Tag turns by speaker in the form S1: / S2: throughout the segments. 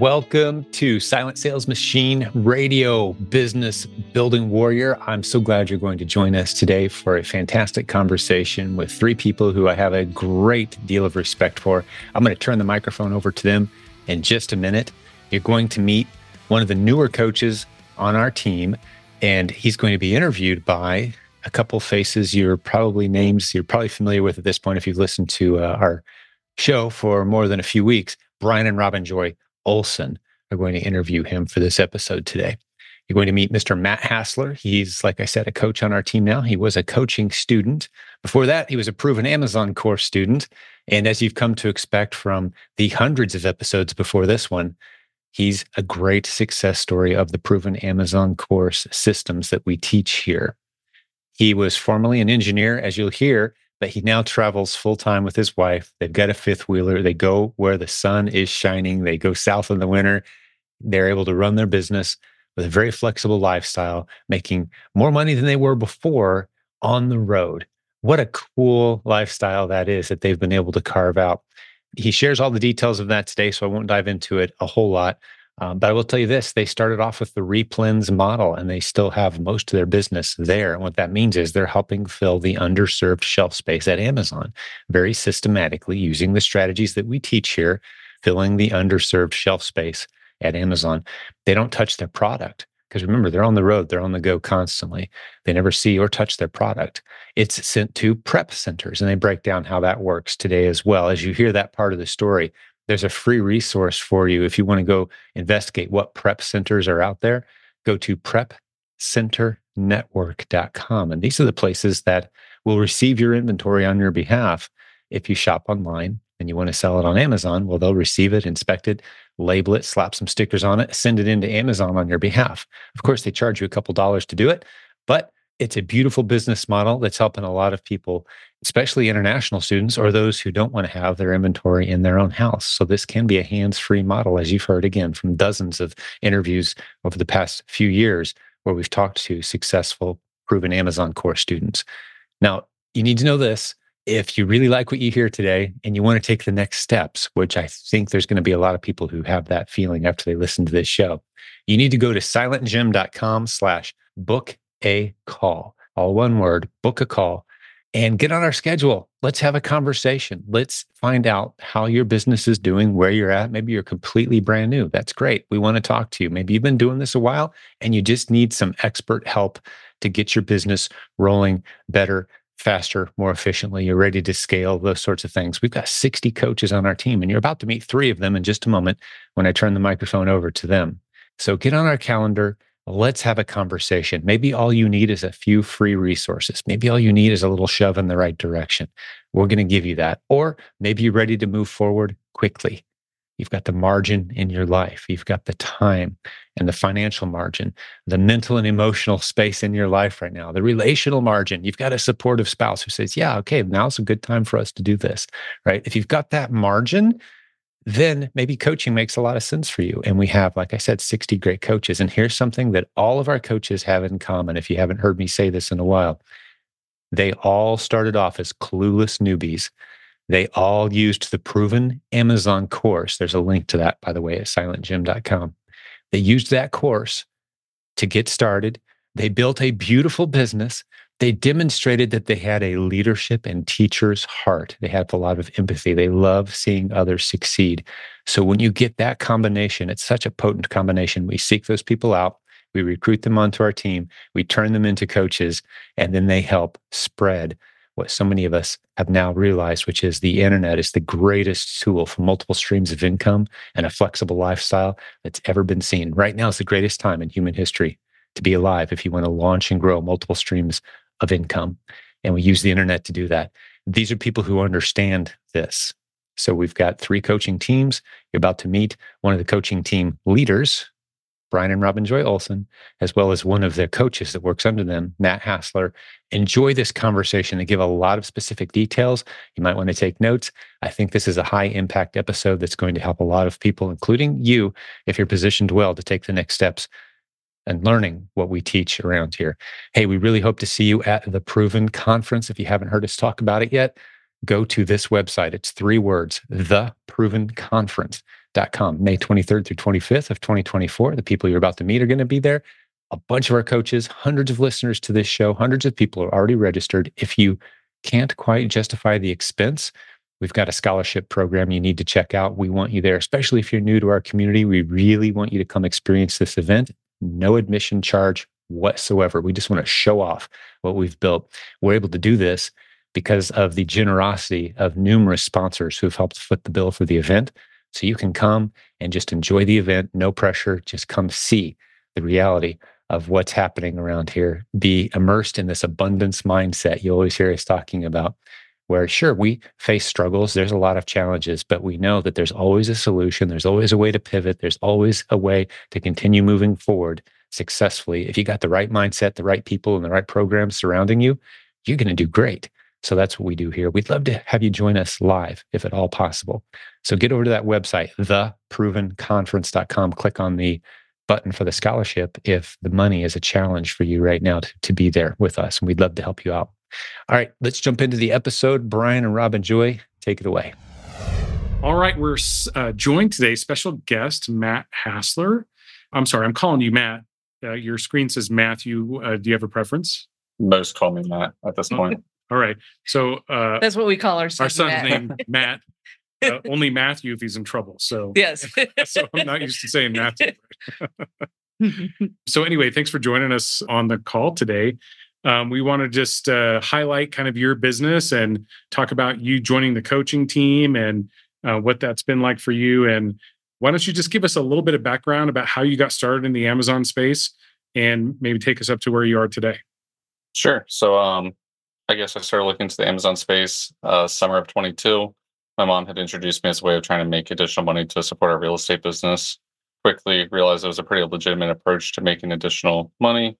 S1: Welcome to Silent Sales Machine Radio Business Building Warrior. I'm so glad you're going to join us today for a fantastic conversation with three people who I have a great deal of respect for. I'm going to turn the microphone over to them in just a minute. You're going to meet one of the newer coaches on our team, and he's going to be interviewed by a couple faces you're probably names you're probably familiar with at this point if you've listened to uh, our show for more than a few weeks. Brian and Robin Joy Olson are going to interview him for this episode today. You're going to meet Mr. Matt Hassler. He's, like I said, a coach on our team now. He was a coaching student. Before that, he was a proven Amazon course student. And as you've come to expect from the hundreds of episodes before this one, he's a great success story of the proven Amazon course systems that we teach here. He was formerly an engineer, as you'll hear, but he now travels full time with his wife. They've got a fifth wheeler. They go where the sun is shining. They go south in the winter. They're able to run their business with a very flexible lifestyle, making more money than they were before on the road. What a cool lifestyle that is that they've been able to carve out. He shares all the details of that today, so I won't dive into it a whole lot. Um, but I will tell you this they started off with the Replens model and they still have most of their business there. And what that means is they're helping fill the underserved shelf space at Amazon very systematically using the strategies that we teach here, filling the underserved shelf space at Amazon. They don't touch their product because remember, they're on the road, they're on the go constantly. They never see or touch their product. It's sent to prep centers and they break down how that works today as well. As you hear that part of the story, there's a free resource for you if you want to go investigate what prep centers are out there. Go to prepcenternetwork.com. And these are the places that will receive your inventory on your behalf. If you shop online and you want to sell it on Amazon, well, they'll receive it, inspect it, label it, slap some stickers on it, send it into Amazon on your behalf. Of course, they charge you a couple dollars to do it, but it's a beautiful business model that's helping a lot of people, especially international students or those who don't want to have their inventory in their own house. So, this can be a hands free model, as you've heard again from dozens of interviews over the past few years where we've talked to successful, proven Amazon course students. Now, you need to know this. If you really like what you hear today and you want to take the next steps, which I think there's going to be a lot of people who have that feeling after they listen to this show, you need to go to silentjim.com slash book a call. All one word, book a call and get on our schedule. Let's have a conversation. Let's find out how your business is doing, where you're at. Maybe you're completely brand new. That's great. We want to talk to you. Maybe you've been doing this a while and you just need some expert help to get your business rolling better, faster, more efficiently. You're ready to scale, those sorts of things. We've got 60 coaches on our team, and you're about to meet three of them in just a moment when I turn the microphone over to them. So get on our calendar let's have a conversation. Maybe all you need is a few free resources. Maybe all you need is a little shove in the right direction. We're going to give you that. Or maybe you're ready to move forward quickly. You've got the margin in your life. You've got the time and the financial margin, the mental and emotional space in your life right now, the relational margin. You've got a supportive spouse who says, Yeah, okay, now's a good time for us to do this, right? If you've got that margin, then maybe coaching makes a lot of sense for you. And we have, like I said, 60 great coaches. And here's something that all of our coaches have in common. If you haven't heard me say this in a while, they all started off as clueless newbies. They all used the proven Amazon course. There's a link to that, by the way, at silentjim.com. They used that course to get started. They built a beautiful business they demonstrated that they had a leadership and teacher's heart. They have a lot of empathy. They love seeing others succeed. So when you get that combination, it's such a potent combination. We seek those people out, we recruit them onto our team, we turn them into coaches, and then they help spread what so many of us have now realized, which is the internet is the greatest tool for multiple streams of income and a flexible lifestyle that's ever been seen. Right now is the greatest time in human history to be alive if you want to launch and grow multiple streams of income. And we use the internet to do that. These are people who understand this. So we've got three coaching teams. You're about to meet one of the coaching team leaders, Brian and Robin Joy Olson, as well as one of the coaches that works under them, Matt Hassler. Enjoy this conversation. They give a lot of specific details. You might want to take notes. I think this is a high impact episode that's going to help a lot of people, including you, if you're positioned well to take the next steps and learning what we teach around here. Hey, we really hope to see you at the Proven Conference. If you haven't heard us talk about it yet, go to this website. It's three words, theprovenconference.com. May 23rd through 25th of 2024. The people you're about to meet are going to be there. A bunch of our coaches, hundreds of listeners to this show, hundreds of people are already registered. If you can't quite justify the expense, we've got a scholarship program you need to check out. We want you there, especially if you're new to our community. We really want you to come experience this event. No admission charge whatsoever. We just want to show off what we've built. We're able to do this because of the generosity of numerous sponsors who've helped foot the bill for the event. So you can come and just enjoy the event, no pressure, just come see the reality of what's happening around here. Be immersed in this abundance mindset you always hear us talking about, where sure, we face struggles, there's a lot of challenges, but we know that there's always a solution, there's always a way to pivot, there's always a way to continue moving forward successfully. If you got the right mindset, the right people, and the right programs surrounding you, you're going to do great. So that's what we do here. We'd love to have you join us live if at all possible. So get over to that website, theprovenconference.com. Click on the button for the scholarship if the money is a challenge for you right now to, to be there with us. And we'd love to help you out. All right, let's jump into the episode. Brian and Robin Joy, take it away.
S2: All right, we're uh, joined today, special guest Matt Hassler. I'm sorry, I'm calling you Matt. Uh, your screen says Matthew. Uh, do you have a preference?
S3: Most call me Matt at this point.
S2: All right. So
S4: uh, that's what we call our son.
S2: Our son's Matt. name Matt. Uh, only Matthew if he's in trouble. So
S4: yes.
S2: so I'm not used to saying Matthew. so anyway, thanks for joining us on the call today. Um, we want to just uh, highlight kind of your business and talk about you joining the coaching team and uh, what that's been like for you. And why don't you just give us a little bit of background about how you got started in the Amazon space and maybe take us up to where you are today?
S3: Sure. So um, I guess I started looking into the Amazon space uh, summer of 22. My mom had introduced me as a way of trying to make additional money to support our real estate business. Quickly realized it was a pretty legitimate approach to making additional money.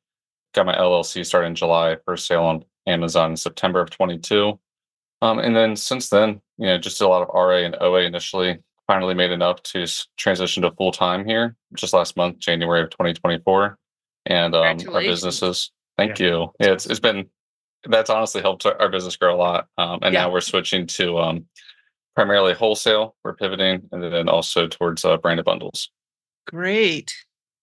S3: Got my LLC started in July, first sale on Amazon in September of 22. Um, and then since then, you know, just did a lot of RA and OA initially. Finally made enough to transition to full time here just last month, January of 2024. And um, our businesses. Thank yeah. you. Yeah, it's, it's been that's honestly helped our, business grow a lot. Um, and yeah. now we're switching to um, primarily wholesale. We're pivoting, and then also towards uh, branded bundles.
S4: Great,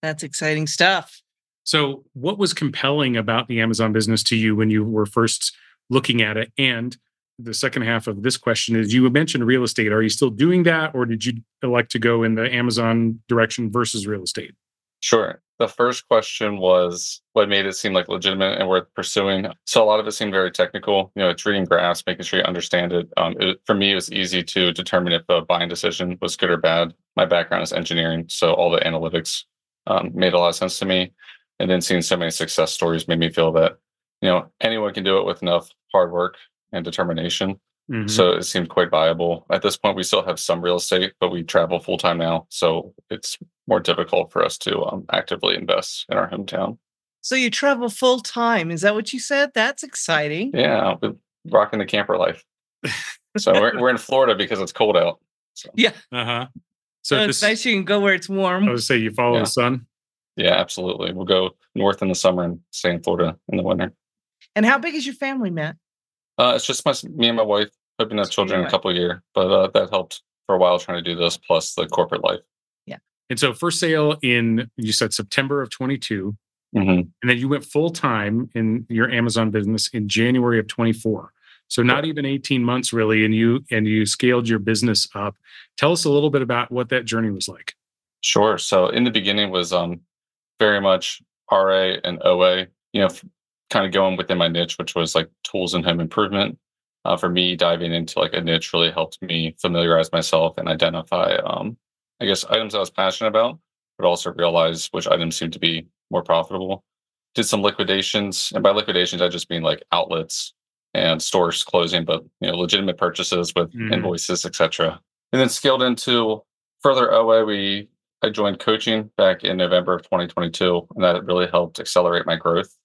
S4: that's exciting stuff.
S2: So, what was compelling about the Amazon business to you when you were first looking at it? And the second half of this question is: you mentioned real estate. Are you still doing that, or did you elect to go in the Amazon direction versus real estate?
S3: Sure. The first question was what made it seem like legitimate and worth pursuing. So a lot of it seemed very technical. You know, it's reading graphs, making sure you understand it. Um, it for me, it was easy to determine if a buying decision was good or bad. My background is engineering, so all the analytics um, made a lot of sense to me. And then seeing so many success stories made me feel that you know anyone can do it with enough hard work and determination. Mm-hmm. So it seemed quite viable. At this point, we still have some real estate, but we travel full time now. So it's more difficult for us to um, actively invest in our hometown.
S4: So you travel full time. Is that what you said? That's exciting.
S3: Yeah, rocking the camper life. so we're, we're in Florida because it's cold out.
S4: So. Yeah.
S2: Uh huh.
S4: So, so it's nice you can go where it's warm.
S2: I would say you follow
S3: yeah.
S2: the sun.
S3: Yeah, absolutely. We'll go north in the summer and stay in Florida in the winter.
S4: And how big is your family, Matt?
S3: Uh, it's just my me and my wife hoping to have children in a couple of years, but uh, that helped for a while trying to do this plus the corporate life.
S4: Yeah.
S2: And so first sale in you said September of 22,
S3: mm-hmm.
S2: and then you went full time in your Amazon business in January of 24. So not even 18 months really, and you and you scaled your business up. Tell us a little bit about what that journey was like.
S3: Sure. So in the beginning was um very much RA and OA, you know, kind of going within my niche, which was like tools and home improvement. Uh, for me diving into like a niche really helped me familiarize myself and identify um, i guess items i was passionate about but also realize which items seemed to be more profitable. Did some liquidations and by liquidations i just mean like outlets and stores closing but you know legitimate purchases with mm. invoices etc and then scaled into further oa we i joined coaching back in november of 2022 and that really helped accelerate my growth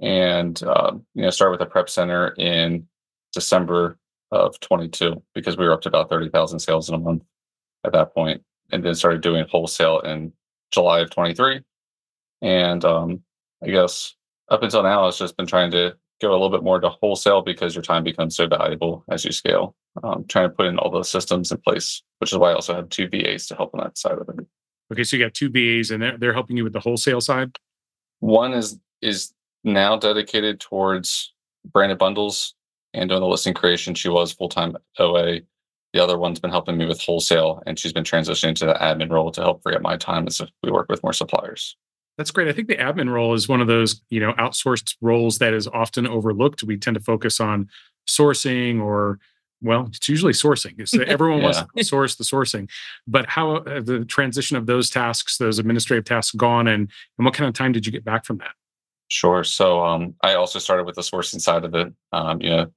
S3: and um, you know start with a prep center in December of 22 because we were up to about 30,000 sales in a month at that point, and then started doing wholesale in July of 23. And um, I guess up until now, it's just been trying to go a little bit more to wholesale because your time becomes so valuable as you scale. Um, trying to put in all those systems in place, which is why I also have two VAs to help on that side of it.
S2: Okay, so you got two VAs and they're, they're helping you with the wholesale side.
S3: One is is now dedicated towards branded bundles and doing the listing creation. She was full time OA. The other one's been helping me with wholesale, and she's been transitioning to the admin role to help free up my time as we work with more suppliers.
S2: That's great. I think the admin role is one of those, you know, outsourced roles that is often overlooked. We tend to focus on sourcing or well, it's usually sourcing. So everyone yeah. wants to source the sourcing, but how the transition of those tasks, those administrative tasks, gone, and and what kind of time did you get back from that?
S3: Sure. So um, I also started with the sourcing side of it. Um, you know,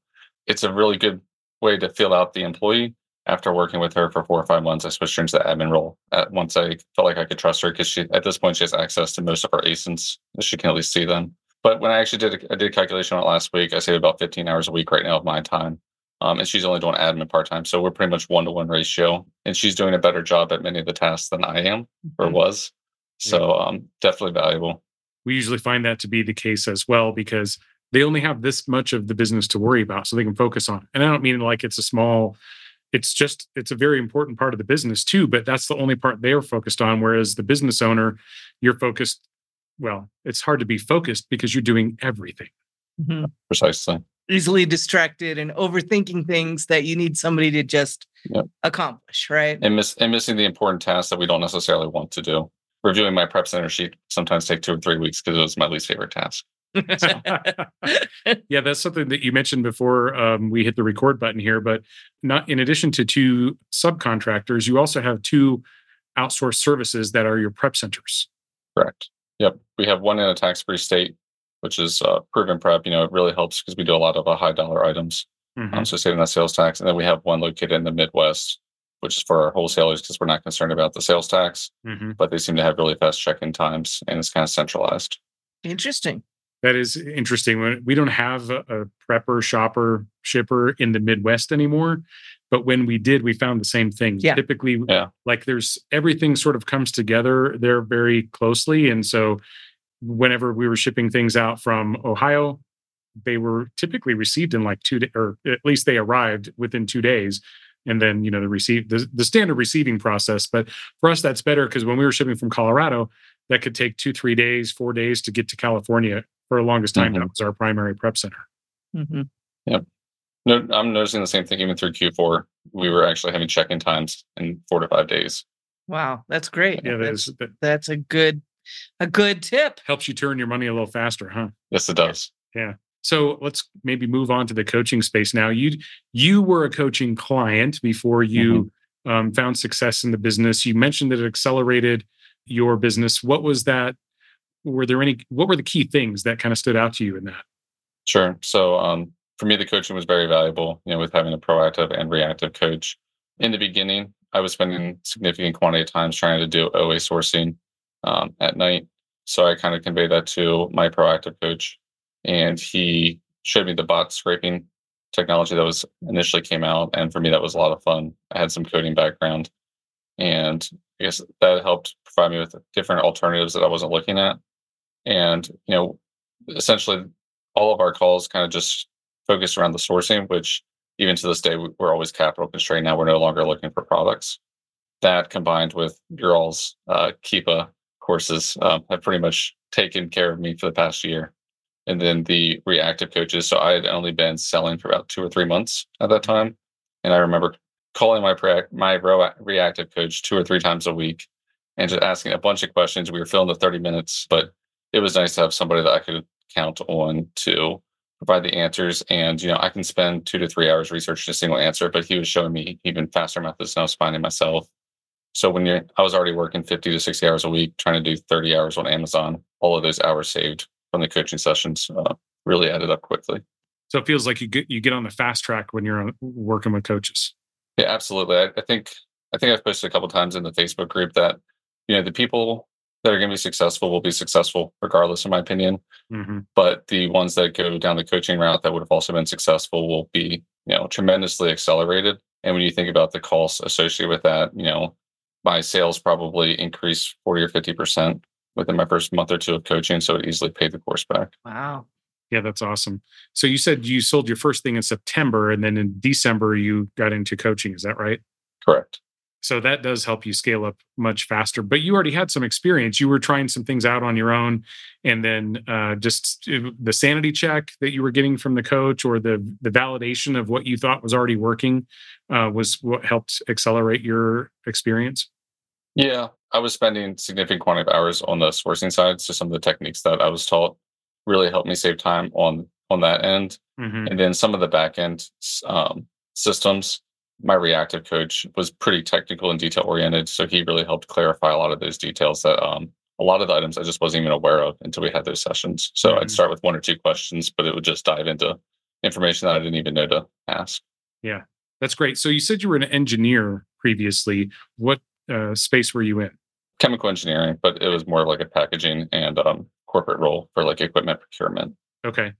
S3: it's a really good way to fill out the employee. After working with her for four or five months, I switched her into the admin role. At once I felt like I could trust her because she, at this point, she has access to most of our ASINs. She can at least see them. But when I actually did, a, I did a calculation on it last week. I saved about 15 hours a week right now of my time um, and she's only doing admin part time. So we're pretty much one to one ratio. And she's doing a better job at many of the tasks than I am or mm-hmm. was. So um, definitely valuable.
S2: We usually find that to be the case as well because they only have this much of the business to worry about, so they can focus on. And I don't mean like it's a small. It's just it's a very important part of the business too, but that's the only part they're focused on. Whereas the business owner, you're focused. Well, it's hard to be focused because you're doing everything.
S3: Mm-hmm. Precisely
S4: easily distracted and overthinking things that you need somebody to just yep. accomplish, right?
S3: And miss and missing the important tasks that we don't necessarily want to do. Reviewing my prep center sheet sometimes take two or three weeks because it was my least favorite task.
S2: So. yeah, that's something that you mentioned before um, we hit the record button here. But not in addition to two subcontractors, you also have two outsourced services that are your prep centers.
S3: Correct. Yep. We have one in a tax-free state which is uh, proven prep. You know, it really helps because we do a lot of uh, high dollar items. Um, mm-hmm. Um, so saving that sales tax. And then we have one located in the Midwest, which is for our wholesalers because we're not concerned about the sales tax, mm-hmm. but they seem to have really fast check in times and it's kind of centralized.
S4: Interesting.
S2: That is interesting. We don't have a, a prepper, shopper, shipper in the Midwest anymore. But when we did, we found the same thing.
S4: Yeah.
S2: Typically,
S3: yeah.
S2: like there's everything sort of comes together there very closely. And so whenever we were shipping things out from Ohio, they were typically received in like two, or at least they arrived within two days. And then, you know, the receive the, the standard receiving process. But for us, that's better because when we were shipping from Colorado, that could take two, three days, four days to get to California for the longest time. Mm-hmm. That was our primary prep center.
S3: Mm-hmm. Yep. No, I'm noticing the same thing even through Q4. We were actually having check-in times in four to five days.
S4: Wow, that's great.
S2: Yeah,
S4: that's, that, that's a good a good tip.
S2: Helps you turn your money a little faster, huh?
S3: Yes, it does.
S2: Yeah. So let's maybe move on to the coaching space now. You you were a coaching client before you mm-hmm. um, found success in the business. You mentioned that it accelerated your business. What was that? Were there any? What were the key things that kind of stood out to you in that?
S3: Sure. So um, for me, the coaching was very valuable. You know, with having a proactive and reactive coach. In the beginning, I was spending significant quantity of times trying to do OA sourcing um, at night. So I kind of conveyed that to my proactive coach, and he showed me the bot scraping technology that was initially came out, and for me that was a lot of fun. I had some coding background, and I guess that helped provide me with different alternatives that I wasn't looking at. And you know, essentially, all of our calls kind of just focused around the sourcing, which even to this day we're always capital constrained. Now we're no longer looking for products. That combined with your all's uh, Keepa courses um, have pretty much taken care of me for the past year. And then the reactive coaches. So I had only been selling for about two or three months at that time. And I remember calling my my reactive coach two or three times a week and just asking a bunch of questions. We were filling the 30 minutes, but it was nice to have somebody that I could count on to provide the answers. And, you know, I can spend two to three hours researching a single answer, but he was showing me even faster methods than I was finding myself. So when you're, I was already working 50 to 60 hours a week, trying to do 30 hours on Amazon. All of those hours saved from the coaching sessions uh, really added up quickly.
S2: So it feels like you get you get on the fast track when you're working with coaches.
S3: Yeah, absolutely. I, I think I think I've posted a couple times in the Facebook group that you know the people that are going to be successful will be successful regardless, in my opinion. Mm-hmm. But the ones that go down the coaching route that would have also been successful will be you know tremendously accelerated. And when you think about the costs associated with that, you know my sales probably increased 40 or 50% within my first month or two of coaching. So it easily paid the course back.
S4: Wow.
S2: Yeah, that's awesome. So you said you sold your first thing in September and then in December you got into coaching. Is that right?
S3: Correct.
S2: So that does help you scale up much faster. But you already had some experience. You were trying some things out on your own, and then uh, just uh, the sanity check that you were getting from the coach, or the the validation of what you thought was already working, uh, was what helped accelerate your experience.
S3: Yeah, I was spending significant quantity of hours on the sourcing side, so some of the techniques that I was taught really helped me save time on on that end, mm-hmm. and then some of the back end um, systems my reactive coach was pretty technical and detail oriented. So he really helped clarify a lot of those details that um, a lot of the items I just wasn't even aware of until we had those sessions. So mm-hmm. I'd start with one or two questions, but it would just dive into information that I didn't even know to ask.
S2: Yeah, that's great. So you said you were an engineer previously. What uh, space were you in?
S3: Chemical engineering, but it was more like a packaging and um, corporate role for like equipment procurement.
S2: Okay.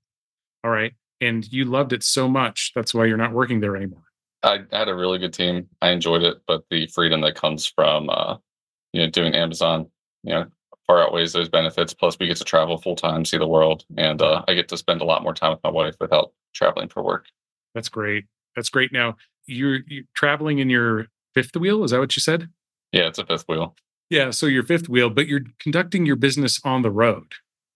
S2: All right. And you loved it so much. That's why you're not working there anymore.
S3: I had a really good team. I enjoyed it, but the freedom that comes from uh, you know doing Amazon, you know, far outweighs those benefits. Plus, we get to travel full time, see the world, and uh, I get to spend a lot more time with my wife without traveling for work.
S2: That's great. That's great. Now you're, you're traveling in your fifth wheel. Is that what you said?
S3: Yeah, it's a fifth wheel.
S2: Yeah, so your fifth wheel, but you're conducting your business on the road.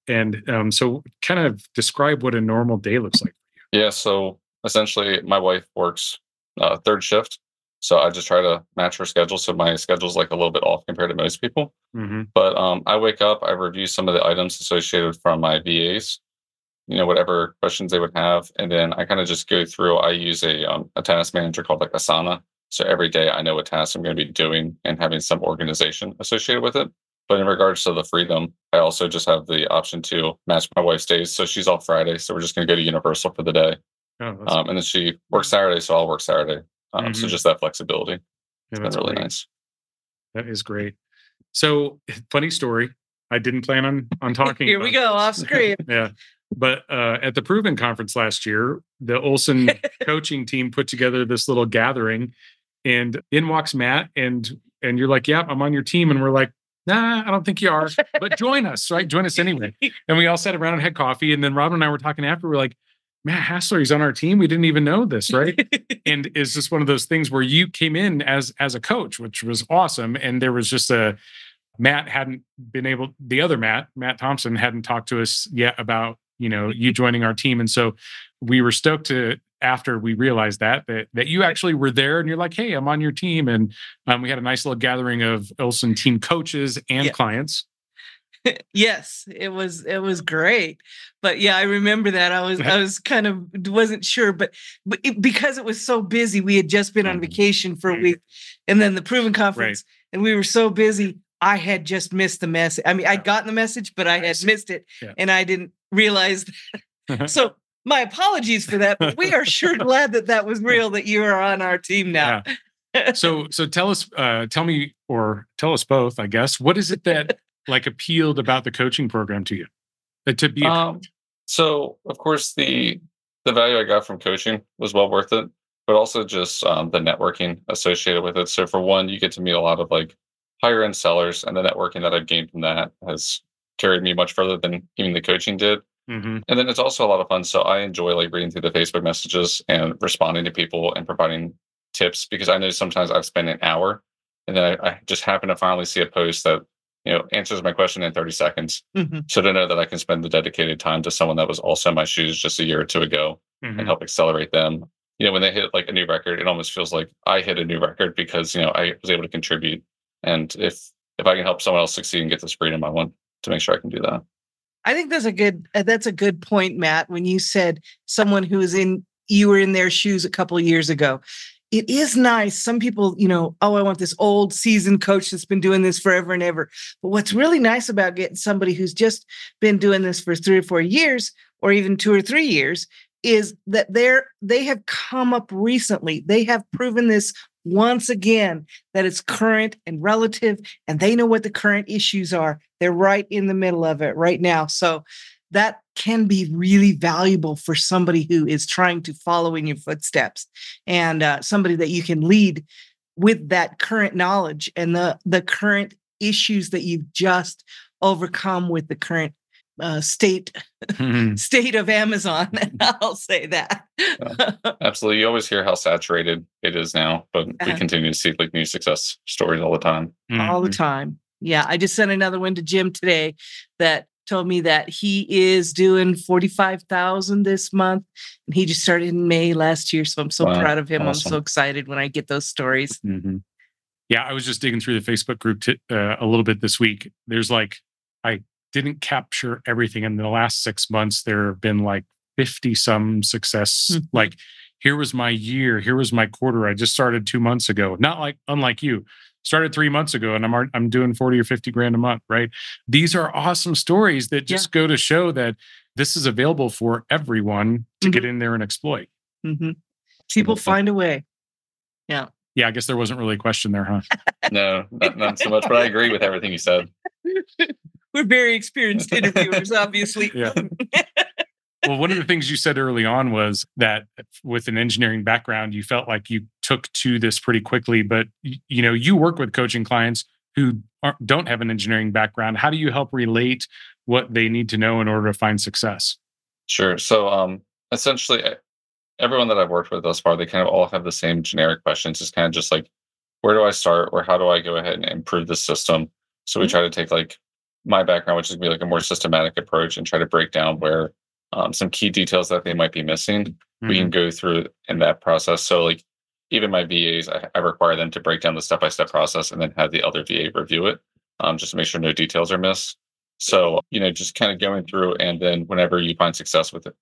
S2: And um, so, kind of describe what a normal day looks like for
S3: you. Yeah, so essentially, my wife works uh, third shift. So I just try to match her schedule. So my schedule's like a little bit off compared to most people. Mm-hmm. But um, I wake up, I review some of the items associated from my VAs, you know, whatever questions they would have. And then I kind of just go through. I use a, um, a task manager called like Asana. So every day I know what tasks I'm going to be doing and having some organization associated with it. But in regards to the freedom, I also just have the option to match my wife's days. So she's off Friday. So we're just going to go to Universal for the day. Oh, um, and then she works Saturday, so I'll work Saturday. Um, mm-hmm. So just that flexibility. Yeah, that's really great. nice.
S2: That is great. So funny story. I didn't plan on on talking.
S4: Here we go off screen.
S2: yeah. But uh, at the Proven conference last year, the Olson coaching team put together this little gathering, and in walks Matt, and and you're like, "Yeah, I'm on your team," and we're like, "Nah, I don't think you are, but join us, right? Join us anyway." And we all sat around and had coffee, and then Robin and I were talking after. We're like, Matt Hassler, he's on our team. We didn't even know this, right? and is just one of those things where you came in as as a coach, which was awesome, and there was just a Matt hadn't been able. The other Matt, Matt Thompson, hadn't talked to us yet about you know you joining our team, and so we were stoked to after we realized that that that you actually were there, and you're like, hey, I'm on your team, and um, we had a nice little gathering of Olson team coaches and yeah. clients.
S4: yes, it was it was great. But yeah, I remember that. I was I was kind of wasn't sure, but but it, because it was so busy, we had just been on mm-hmm. vacation for a week, and then the Proven conference, right. and we were so busy. I had just missed the message. I mean, I'd gotten the message, but I had missed it, yeah. and I didn't realize. so my apologies for that. But we are sure glad that that was real. That you are on our team now.
S2: Yeah. so so tell us, uh, tell me, or tell us both, I guess. What is it that like appealed about the coaching program to you? Uh, to be um,
S3: so of course the the value I got from coaching was well worth it, but also just um, the networking associated with it. So for one, you get to meet a lot of like higher end sellers, and the networking that I've gained from that has carried me much further than even the coaching did. Mm-hmm. And then it's also a lot of fun. So I enjoy like reading through the Facebook messages and responding to people and providing tips because I know sometimes I've spent an hour and then I, I just happen to finally see a post that you know answers my question in 30 seconds. Mm-hmm. so to know that i can spend the dedicated time to someone that was also in my shoes just a year or two ago mm-hmm. and help accelerate them. You know when they hit like a new record it almost feels like i hit a new record because you know i was able to contribute. And if if i can help someone else succeed and get this freedom i want to make sure i can do that.
S4: I think that's a good uh, that's a good point matt when you said someone who was in you were in their shoes a couple of years ago it is nice. Some people, you know, oh, I want this old seasoned coach that's been doing this forever and ever. But what's really nice about getting somebody who's just been doing this for three or four years, or even two or three years, is that they're they have come up recently. They have proven this once again that it's current and relative, and they know what the current issues are. They're right in the middle of it right now. So that can be really valuable for somebody who is trying to follow in your footsteps and uh, somebody that you can lead with that current knowledge and the the current issues that you've just overcome with the current uh, state
S2: Mhm.
S4: state of Amazon. I'll say that.
S3: Absolutely. You always hear how saturated it is now, but we
S4: Uh-huh.
S3: continue to see like new success stories all the time.
S4: all the
S2: Mhm.
S4: time. Yeah, I just sent another one to Jim today that told me that he is doing 45,000 this month and he just started in May last year, so I'm so
S3: Wow,
S4: proud of him. I'm so excited when I get those stories.
S2: Mhm. Yeah, I was just digging through the Facebook group t- uh, a little bit this week. There's like, I didn't capture everything in the last six months. There have been like 50 some success.
S4: Mhm.
S2: Like, here was my year. Here was my quarter. I just started two months ago. Not like, unlike you, started three months ago and I'm, I'm doing 40 or 50 grand a month, right? These are awesome stories that
S4: Yeah.
S2: just go to show that this is available for everyone to get in there and exploit.
S4: Mhm. People
S3: Absolutely.
S4: find a way.
S2: Yeah. Yeah, I guess there wasn't really a question there, huh?
S3: No, not, not so much, but I agree with everything you said.
S4: We're very experienced interviewers, obviously.
S2: Yeah. Well, one of the things you said early on was that with an engineering background, you felt like you took to this pretty quickly. But you know, you work with coaching clients who aren't, don't have an engineering background. How do you help relate what they need to know in order to find success?
S3: Sure. So, um, essentially, everyone that I've worked with thus far, they kind of all have the same generic questions. It's kind of just like, where do I start, or how do I go ahead and improve the system? So we
S4: Mhm.
S3: try to take like my background, which is gonna be like a more systematic approach, and try to break down where um, some key details that they might be missing. We can go through in that process. So, like, even my VAs, I, I require them to break down the step by step process and then have the other VA review it, um, just to make sure no details are missed. So, you know, just kind of going through, and then whenever you find success with it,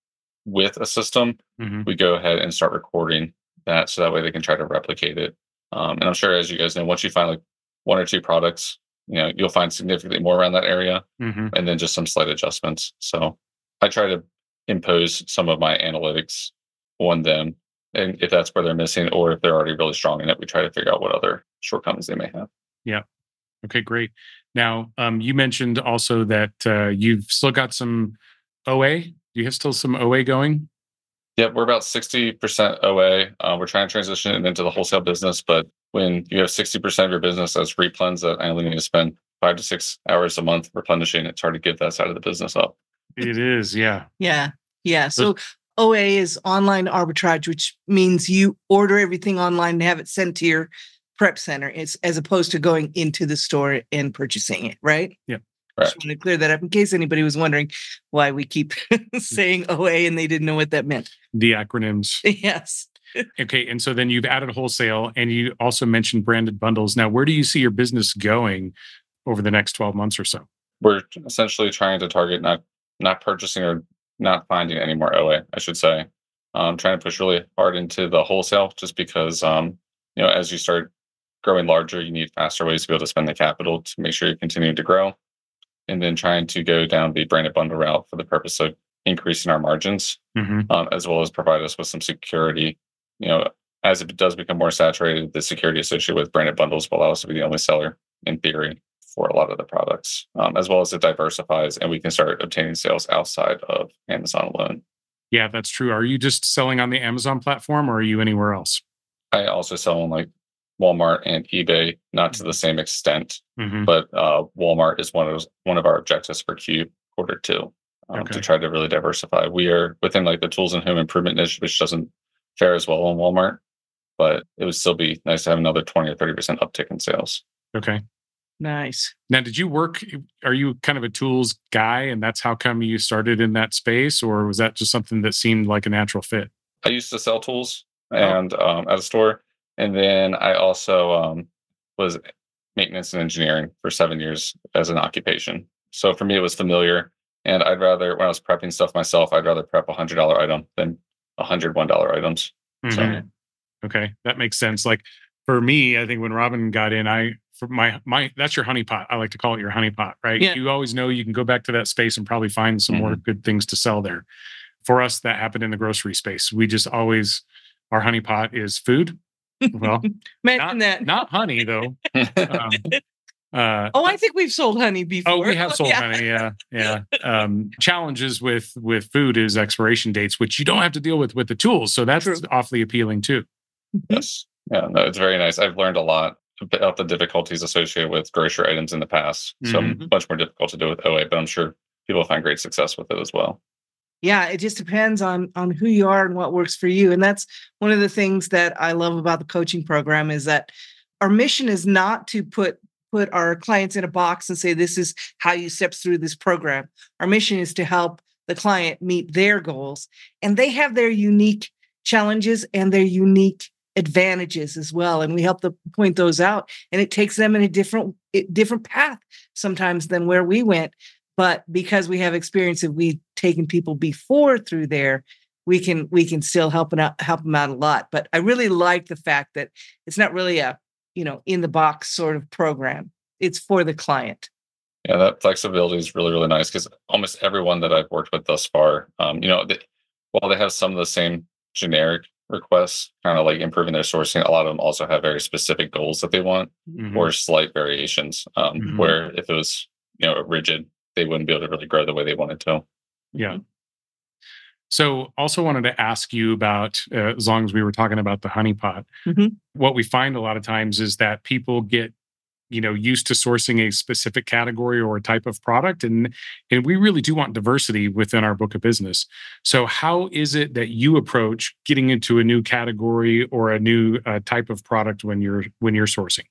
S3: with a system,
S2: Mhm.
S3: we go ahead and start recording that, so that way they can try to replicate it. Um, and I'm sure, as you guys know, once you find like one or two products, you know, you'll find significantly more around that area,
S2: Mhm.
S3: and then just some slight adjustments. So, I try to impose some of my analytics on them, and if that's where they're missing, or if they're already really strong in it, we try to figure out what other shortcomings they may have. Yeah.
S2: Okay, great. Now, um, you mentioned also that uh, you've still got some OA. Do you have still some OA going?
S3: Yep, we're about 60% OA. Uh, we're trying to transition it into the wholesale business, but when you have 60% of your business as replens that I only need to spend five to six hours a month replenishing, it's hard to give that side of the business up.
S2: It is, yeah.
S4: Yeah. Yeah. So OA is online arbitrage, which means you order everything online and have it sent to your prep center. It's as opposed to going into the store and purchasing it, right?
S2: Yeah.
S4: Just want to clear that up in case anybody was wondering why we keep mm. saying OA and they didn't know what that meant.
S2: The acronyms.
S4: Yes.
S2: Okay, and so then you've added wholesale, and you also mentioned branded bundles. Now, where do you see your business going over the next twelve months or so?
S3: We're essentially trying to target not not purchasing or not finding any more OA, I should say. Um, trying to push really hard into the wholesale just because um, you know, as you start growing larger, you need faster ways to be able to spend the capital to make sure you're continuing to grow. And then trying to go down the branded bundle route for the purpose of increasing our margins,
S2: Mhm.
S3: um, as well as provide us with some security. You know, as it does become more saturated, the security associated with branded bundles will allow us to be the only seller in theory for a lot of the products, um, as well as it diversifies and we can start obtaining sales outside of Amazon alone.
S2: Yeah, that's true. Are you just selling on the Amazon platform, or are you anywhere else?
S3: I also sell on like Walmart and eBay, not to the same extent,
S2: Mhm.
S3: but uh, Walmart is one of those, one of our objectives for Q quarter two um,
S2: Okay.
S3: to try to really diversify. We are within like the tools and home improvement niche, which doesn't fare as well on Walmart, but it would still be nice to have another twenty or thirty percent uptick in sales.
S2: Okay.
S4: Nice.
S2: Now, did you work? Are you kind of a tools guy, and that's how come you started in that space, or was that just something that seemed like a natural fit?
S3: I used to sell tools
S2: Oh.
S3: and um, at a store, and then I also um, was maintenance and engineering for seven years as an occupation. So for me, it was familiar, and I'd rather when I was prepping stuff myself, I'd rather prep a hundred dollar item than a hundred one dollar items. So
S2: Mhm. Okay, that makes sense. Like for me, I think when Robin got in, I for my my that's your honeypot. I like to call it your honeypot, right?
S4: Yeah.
S2: You always know you can go back to that space and probably find some more good things to sell there. For us, that happened in the grocery space. We just always our honeypot is food. Well,
S4: Imagine that.
S2: not honey though. Um, uh,
S4: oh, I think we've sold honey before.
S2: Oh, we have sold
S4: Yeah.
S2: honey. Yeah, yeah. Um, challenges with with food is expiration dates, which you don't have to deal with with the tools. So that's
S4: True.
S2: awfully appealing too.
S3: yes, yeah, no, it's very nice. I've learned a lot about the difficulties associated with grocery items in the past. So
S2: Mhm.
S3: much more difficult to do with OA, but I'm sure people find great success with it as well.
S4: Yeah, it just depends on on who you are and what works for you. And that's one of the things that I love about the coaching program is that our mission is not to put put our clients in a box and say this is how you step through this program. Our mission is to help the client meet their goals and they have their unique challenges and their unique advantages as well and we help to point those out and it takes them in a different different path sometimes than where we went but because we have experience and we've taken people before through there we can we can still help out help them out a lot but i really like the fact that it's not really a you know in the box sort of program. It's for the client.
S3: Yeah that flexibility is really really nice because almost everyone that i've worked with thus far um, you know they, while they have some of the same generic requests, kind of like improving their sourcing. A lot of them also have very specific goals that they want mm-hmm. or slight variations. Um, mm-hmm. Where if it was, you know, rigid, they wouldn't be able to really grow the way they wanted to.
S2: Yeah. So, also wanted to ask you about, uh, as long as we were talking about the honeypot, mm-hmm. what we find a lot of times is that people get you know used to sourcing a specific category or a type of product and and we really do want diversity within our book of business. So how is it that you approach getting into a new category or a new uh, type of product when you're when you're sourcing?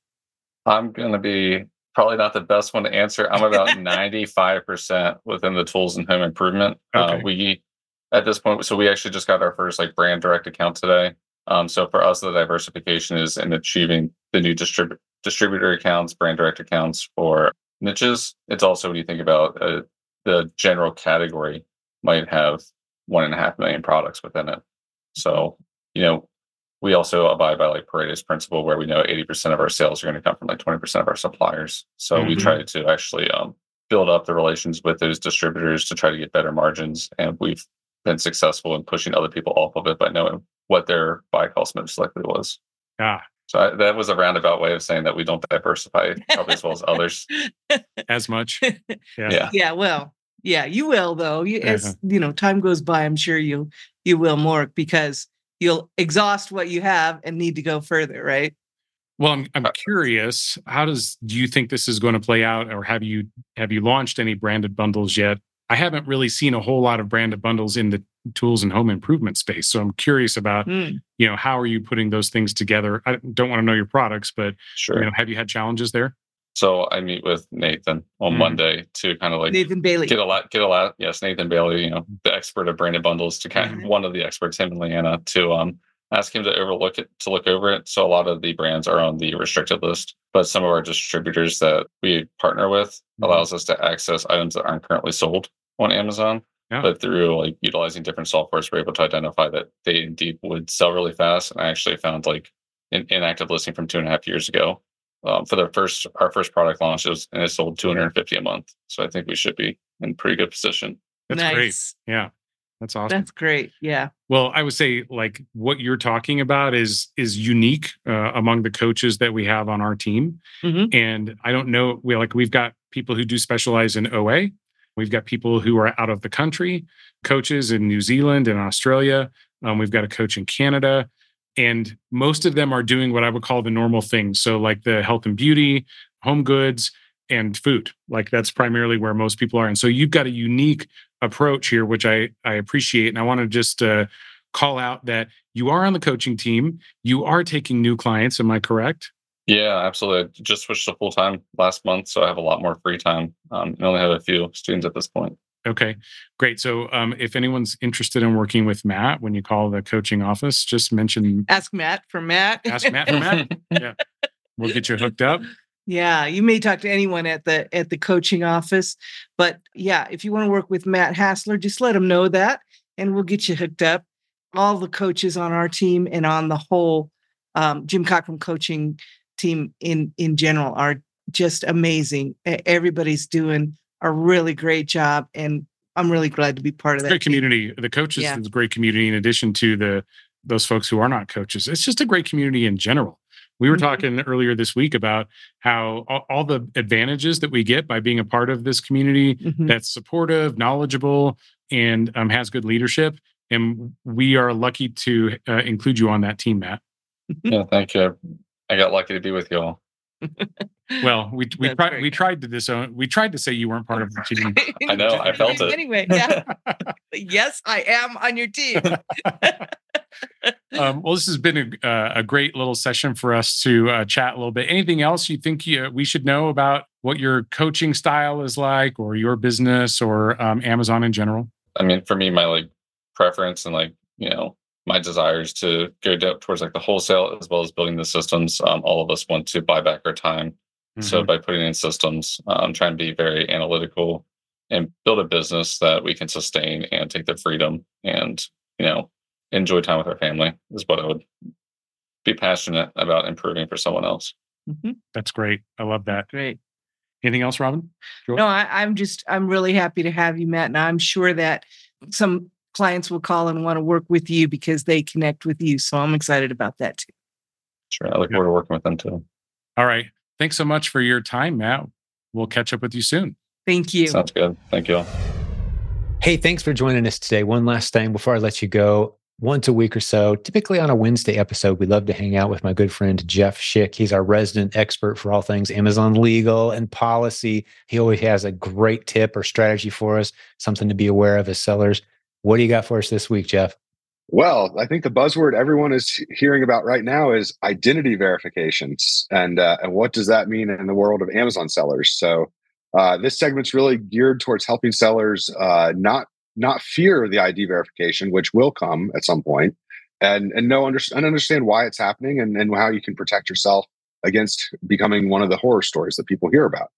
S3: I'm going to be probably not the best one to answer. I'm about 95% within the tools and home improvement. Uh, okay. uh, we at this point so we actually just got our first like brand direct account today. Um, so for us the diversification is in achieving the new distrib- distributor accounts, brand direct accounts for niches. It's also when you think about uh, the general category might have one and a half million products within it. So, you know, we also abide by like Pareto's principle where we know 80% of our sales are going to come from like 20% of our suppliers. So mm-hmm. we try to actually um, build up the relations with those distributors to try to get better margins. And we've been successful in pushing other people off of it by knowing what their buy cost most likely was.
S2: Yeah.
S3: So I, that was a roundabout way of saying that we don't diversify probably as well as others.
S2: As much.
S3: Yeah. Yeah.
S4: yeah well, yeah, you will though. You, uh-huh. as you know, time goes by, I'm sure you you will more because you'll exhaust what you have and need to go further, right?
S2: Well, I'm I'm uh, curious. How does do you think this is going to play out, or have you have you launched any branded bundles yet? I haven't really seen a whole lot of branded bundles in the tools and home improvement space. So I'm curious about, mm. you know, how are you putting those things together? I don't want to know your products, but
S3: sure.
S2: you know, have you had challenges there?
S3: So I meet with Nathan on mm. Monday to kind of like
S4: Nathan Bailey.
S3: Get a lot, get a lot. Yes, Nathan Bailey, you know, the expert of branded bundles to kind mm-hmm. of one of the experts, him and Leanna, to um ask him to overlook it, to look over it. So a lot of the brands are on the restricted list, but some of our distributors that we partner with mm-hmm. allows us to access items that aren't currently sold on Amazon. Yeah. But through like utilizing different softwares, we're able to identify that they indeed would sell really fast. And I actually found like an inactive listing from two and a half years ago. Um, for the first our first product launch, it was, and it sold 250 a month. So I think we should be in pretty good position.
S2: That's nice. great. Yeah. That's awesome.
S4: That's great. Yeah.
S2: Well, I would say like what you're talking about is is unique uh, among the coaches that we have on our team. Mm-hmm. And I don't know, we like we've got people who do specialize in OA, We've got people who are out of the country, coaches in New Zealand and Australia. Um, we've got a coach in Canada. And most of them are doing what I would call the normal things. So, like the health and beauty, home goods, and food. Like that's primarily where most people are. And so, you've got a unique approach here, which I, I appreciate. And I want to just uh, call out that you are on the coaching team, you are taking new clients. Am I correct?
S3: Yeah, absolutely. Just switched to full time last month, so I have a lot more free time. Um, I only have a few students at this point.
S2: Okay, great. So, um, if anyone's interested in working with Matt, when you call the coaching office, just mention
S4: ask Matt for Matt.
S2: ask Matt for Matt. Yeah, we'll get you hooked up.
S4: Yeah, you may talk to anyone at the at the coaching office, but yeah, if you want to work with Matt Hassler, just let him know that, and we'll get you hooked up. All the coaches on our team and on the whole um, Jim Cockrum coaching team in in general are just amazing. Everybody's doing a really great job, and I'm really glad to be part of that.
S2: Great community. The coaches yeah. is a great community. In addition to the those folks who are not coaches, it's just a great community in general. We were mm-hmm. talking earlier this week about how all, all, the advantages that we get by being a part of this community mm-hmm. that's supportive, knowledgeable, and um, has good leadership. And we are lucky to uh, include you on that team, Matt.
S3: yeah, thank you. I got lucky to be with you all.
S2: Well, we we tried we tried to disown we tried to say you weren't part of the team.
S3: I know, I felt it.
S4: Anyway, yeah. yes, I am on your team.
S2: um, well, this has been a, uh, a great little session for us to uh, chat a little bit. Anything else you think you, we should know about what your coaching style is like, or your business, or um, Amazon in general?
S3: I mean, for me, my like preference and like you know my desires to go down towards like the wholesale as well as building the systems. Um, all of us want to buy back our time. So
S2: Mhm.
S3: by putting in systems, I'm trying to be very analytical and build a business that we can sustain and take the freedom and you know enjoy time with our family is what I would be passionate about improving for someone else.
S4: Mhm.
S2: that's great. I love that.
S4: Great.
S2: Anything else, Robin? Joy?
S4: No, I, I'm just, I'm really happy to have you, Matt. And I'm sure that some clients will call and want to work with you because they connect with you. So I'm excited about that too.
S3: Sure, I look forward to working with them too.
S2: All right. Thanks so much for your time, Matt. We'll catch up with you soon.
S4: Thank you.
S3: Sounds good. Thank you. all.
S1: Hey, thanks for joining us today. One last thing before I let you go. Once a week or so, typically on a Wednesday episode, we love to hang out with my good friend Jeff Schick. He's our resident expert for all things Amazon legal and policy. He always has a great tip or strategy for us, something to be aware of as sellers. What do you got for us this week, Jeff?
S5: Well, I think the buzzword everyone is hearing about right now is identity verifications, and uh, and what does that mean in the world of Amazon sellers? So, uh, this segment's really geared towards helping sellers uh, not not fear the ID verification, which will come at some point, and and know under, and understand why it's happening and and how you can protect yourself against becoming one of the horror stories that people hear about.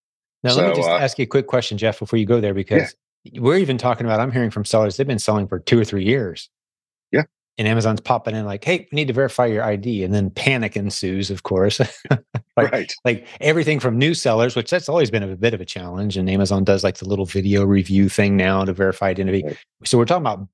S1: Now, let me just
S5: uh,
S1: ask you a quick question, Jeff, before you go there, because we're even talking about, I'm hearing from sellers, they've been selling for two or three years.
S5: Yeah.
S1: And Amazon's popping in like, hey, we need to verify your ID. And then panic ensues, of course. Like-
S5: right.
S1: like everything from new sellers, which that's always been a bit of a challenge. And Amazon does like the little video review thing now to verify identity.
S5: Right.
S1: So we're talking about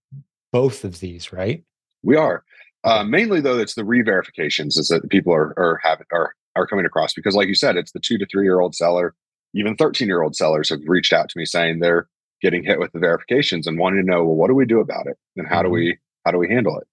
S1: both of these, right?
S5: We are. Uh, mainly though, it's the re-verifications is that people are are having are are coming across because, like you said, it's the two to three year old seller, even thirteen year old sellers have reached out to me saying they're getting hit with the verifications and wanting to know, well, what do we do about it and how do
S1: Mhm.
S5: we how do we handle it?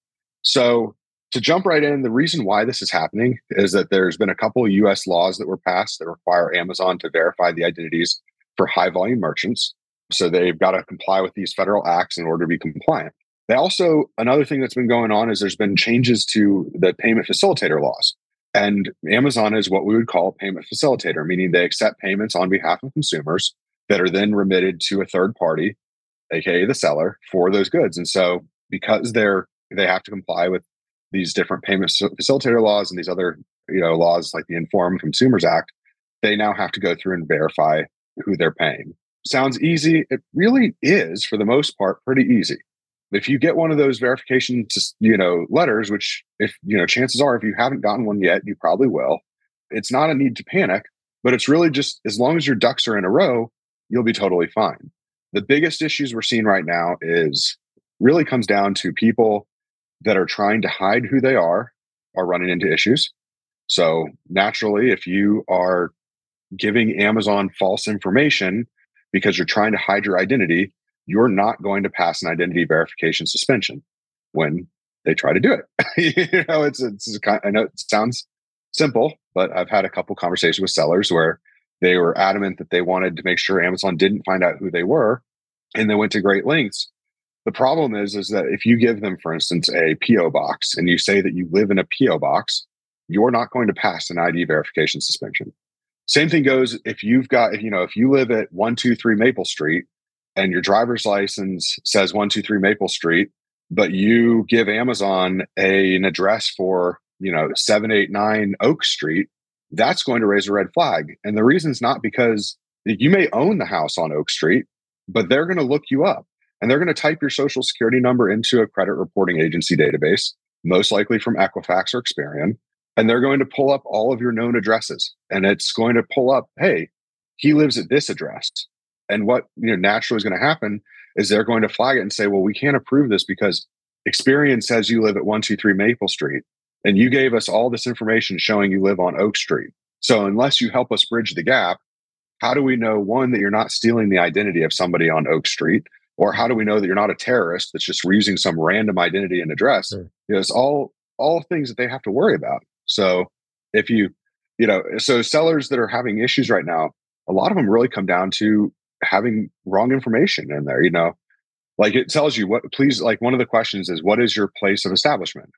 S5: So to jump right in, the reason why this is happening is that there's been a couple of U.S. laws that were passed that require Amazon to verify the identities for high volume merchants. So they've got to comply with these federal acts in order to be compliant. They also, another thing that's been going on is there's been changes to the payment facilitator laws. And Amazon is what we would call a payment facilitator, meaning they accept payments on behalf of consumers that are then remitted to a third party, aka the seller, for those goods. And so because they're they have to comply with these different payment facilitator laws and these other, you know, laws like the Informed Consumers Act, they now have to go through and verify who they're paying. Sounds easy. It really is, for the most part, pretty easy if you get one of those verification you know letters which if you know chances are if you haven't gotten one yet you probably will it's not a need to panic but it's really just as long as your ducks are in a row you'll be totally fine the biggest issues we're seeing right now is really comes down to people that are trying to hide who they are are running into issues so naturally if you are giving amazon false information because you're trying to hide your identity you're not going to pass an identity verification suspension when they try to do it. you know, it's, it's, kind- I know it sounds simple, but I've had a couple conversations with sellers where they were adamant that they wanted to make sure Amazon didn't find out who they were, and they went to great lengths. The problem is, is that if you give them, for instance, a PO box and you say that you live in a PO box, you're not going to pass an ID verification suspension. Same thing goes if you've got, you know, if you live at one two three Maple Street and your driver's license says 123 Maple Street, but you give Amazon a, an address for, you know, 789 Oak Street, that's going to raise a red flag. And the reason's not because you may own the house on Oak Street, but they're going to look you up and they're going to type your social security number into a credit reporting agency database, most likely from Equifax or Experian. And they're going to pull up all of your known addresses and it's going to pull up, hey, he lives at this address and what you know naturally is going to happen is they're going to flag it and say, well, we can't approve this because Experian says you live at 123 Maple Street and you gave us all this information showing you live on Oak Street. So unless you help us bridge the gap, how do we know one that you're not stealing the identity of somebody on Oak Street? Or how do we know that you're not a terrorist that's just using some random identity and address?
S1: Sure.
S5: You know, it's all all things that they have to worry about. So if you you know, so sellers that are having issues right now, a lot of them really come down to having wrong information in there, you know. Like it tells you what please like one of the questions is what is your place of establishment?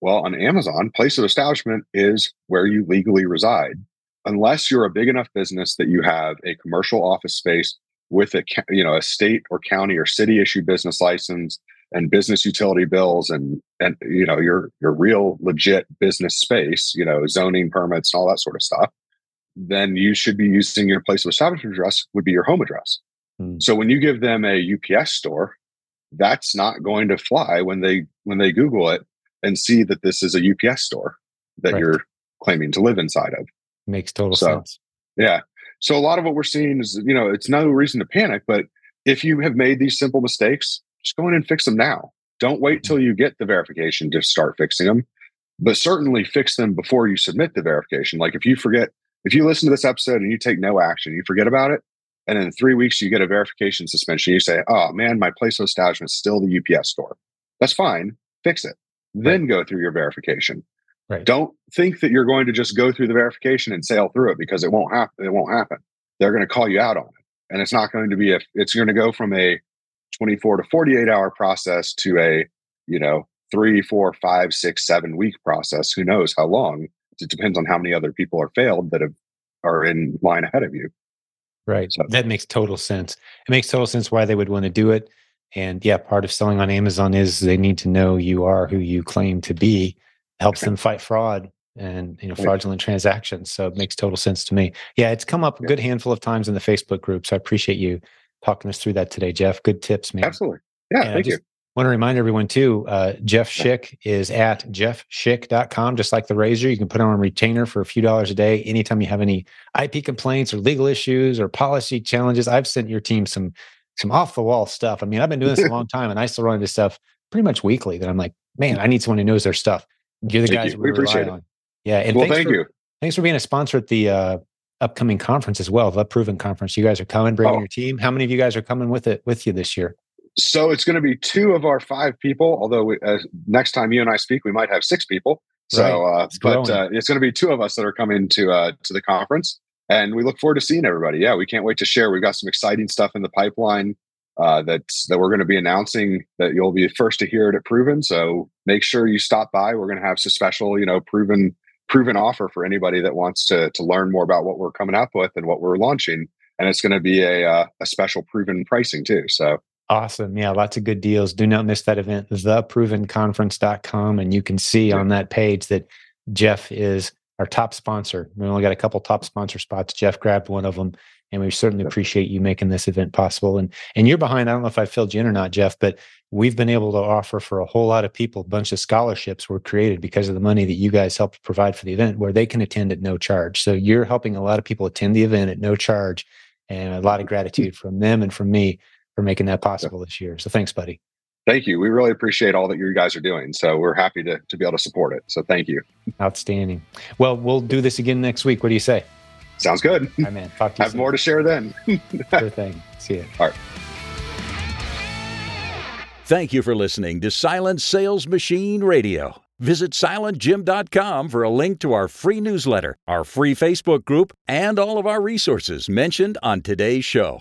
S5: Well, on Amazon, place of establishment is where you legally reside. Unless you're a big enough business that you have a commercial office space with a you know a state or county or city issued business license and business utility bills and and you know your your real legit business space, you know, zoning permits and all that sort of stuff, then you should be using your place of establishment address would be your home address. Hmm. So when you give them a UPS store, that's not going to fly when they when they Google it and see that this is a UPS store that right. you're claiming to live inside of.
S1: Makes total so, sense.
S5: Yeah. So a lot of what we're seeing is, you know, it's no reason to panic, but if you have made these simple mistakes, just go in and fix them now. Don't wait mm-hmm. till you get the verification to start fixing them, but certainly fix them before you submit the verification. Like if you forget, if you listen to this episode and you take no action, you forget about it, and in three weeks you get a verification suspension, you say, "Oh man, my place of establishment is still the UPS store." That's fine. Fix it. Then right. go through your verification. Right. Don't think that you're going to just go through the verification and sail through it because it won't happen. It won't happen. They're going to call you out on it, and it's not going to be a. It's going to go from a 24 to 48 hour process to a, you know, three, four, five, six, seven week process. Who knows how long? It depends on how many other people are failed that have are in line ahead of you.
S1: Right. So, that makes total sense. It makes total sense why they would want to do it. And yeah, part of selling on Amazon is they need to know you are who you claim to be. Helps them fight fraud and you know fraudulent transactions. So it makes total sense to me. Yeah, it's come up a good handful of times in the Facebook group. So I appreciate you talking us through that today, Jeff. Good tips, man.
S5: Absolutely. Yeah, and thank you.
S1: Want to remind everyone too, uh, Jeff Schick is at jeffschick.com, just like the razor. You can put on a retainer for a few dollars a day. Anytime you have any IP complaints or legal issues or policy challenges, I've sent your team some some off the wall stuff. I mean, I've been doing this a long time and I still run into stuff pretty much weekly that I'm like, man, I need someone who knows their stuff. You're the thank guys you. we, we appreciate on. Yeah.
S5: And well, thank
S1: for,
S5: you.
S1: Thanks for being a sponsor at the uh, upcoming conference as well, the Proven Conference. You guys are coming, bringing oh. your team. How many of you guys are coming with it with you this year?
S5: So it's going to be two of our five people. Although we, uh, next time you and I speak, we might have six people. So, right. uh, but uh, it's going to be two of us that are coming to uh, to the conference, and we look forward to seeing everybody. Yeah, we can't wait to share. We've got some exciting stuff in the pipeline uh, that's that we're going to be announcing that you'll be first to hear it at Proven. So make sure you stop by. We're going to have some special, you know, Proven proven offer for anybody that wants to to learn more about what we're coming up with and what we're launching. And it's going to be a uh, a special proven pricing too. So
S1: awesome. Yeah, lots of good deals. Do not miss that event, theprovenconference.com. And you can see on that page that Jeff is our top sponsor. We only got a couple top sponsor spots. Jeff grabbed one of them and we certainly appreciate you making this event possible. And and you're behind. I don't know if I filled you in or not, Jeff, but we've been able to offer for a whole lot of people. A bunch of scholarships were created because of the money that you guys helped provide for the event, where they can attend at no charge. So you're helping a lot of people attend the event at no charge, and a lot of gratitude from them and from me for making that possible this year. So thanks, buddy.
S5: Thank you. We really appreciate all that you guys are doing. So we're happy to to be able to support it. So thank you.
S1: Outstanding. Well, we'll do this again next week. What do you say?
S5: Sounds good.
S1: All right, man. Talk to you
S5: Have soon. more to share then.
S1: sure thing. See you.
S5: All right.
S6: Thank you for listening to Silent Sales Machine Radio. Visit silentjim.com for a link to our free newsletter, our free Facebook group, and all of our resources mentioned on today's show.